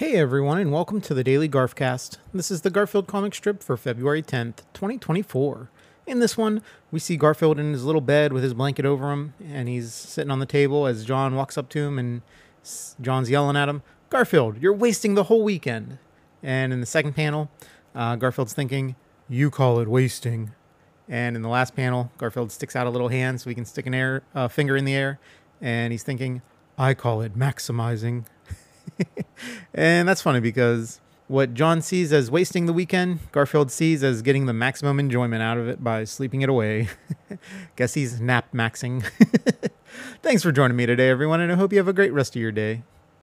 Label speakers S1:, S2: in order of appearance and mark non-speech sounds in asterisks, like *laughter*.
S1: Hey everyone, and welcome to the Daily Garfcast. This is the Garfield comic strip for February 10th, 2024. In this one, we see Garfield in his little bed with his blanket over him, and he's sitting on the table as Jon walks up to him, and Jon's yelling at him, Garfield, you're wasting the whole weekend. And in the second panel, uh, Garfield's thinking, You call it wasting. And in the last panel, Garfield sticks out a little hand so he can stick an air uh, finger in the air, and he's thinking, I call it maximizing. *laughs* and that's funny because what Jon sees as wasting the weekend, Garfield sees as getting the maximum enjoyment out of it by sleeping it away. *laughs* Guess he's nap maxing. *laughs* Thanks for joining me today, everyone, and I hope you have a great rest of your day.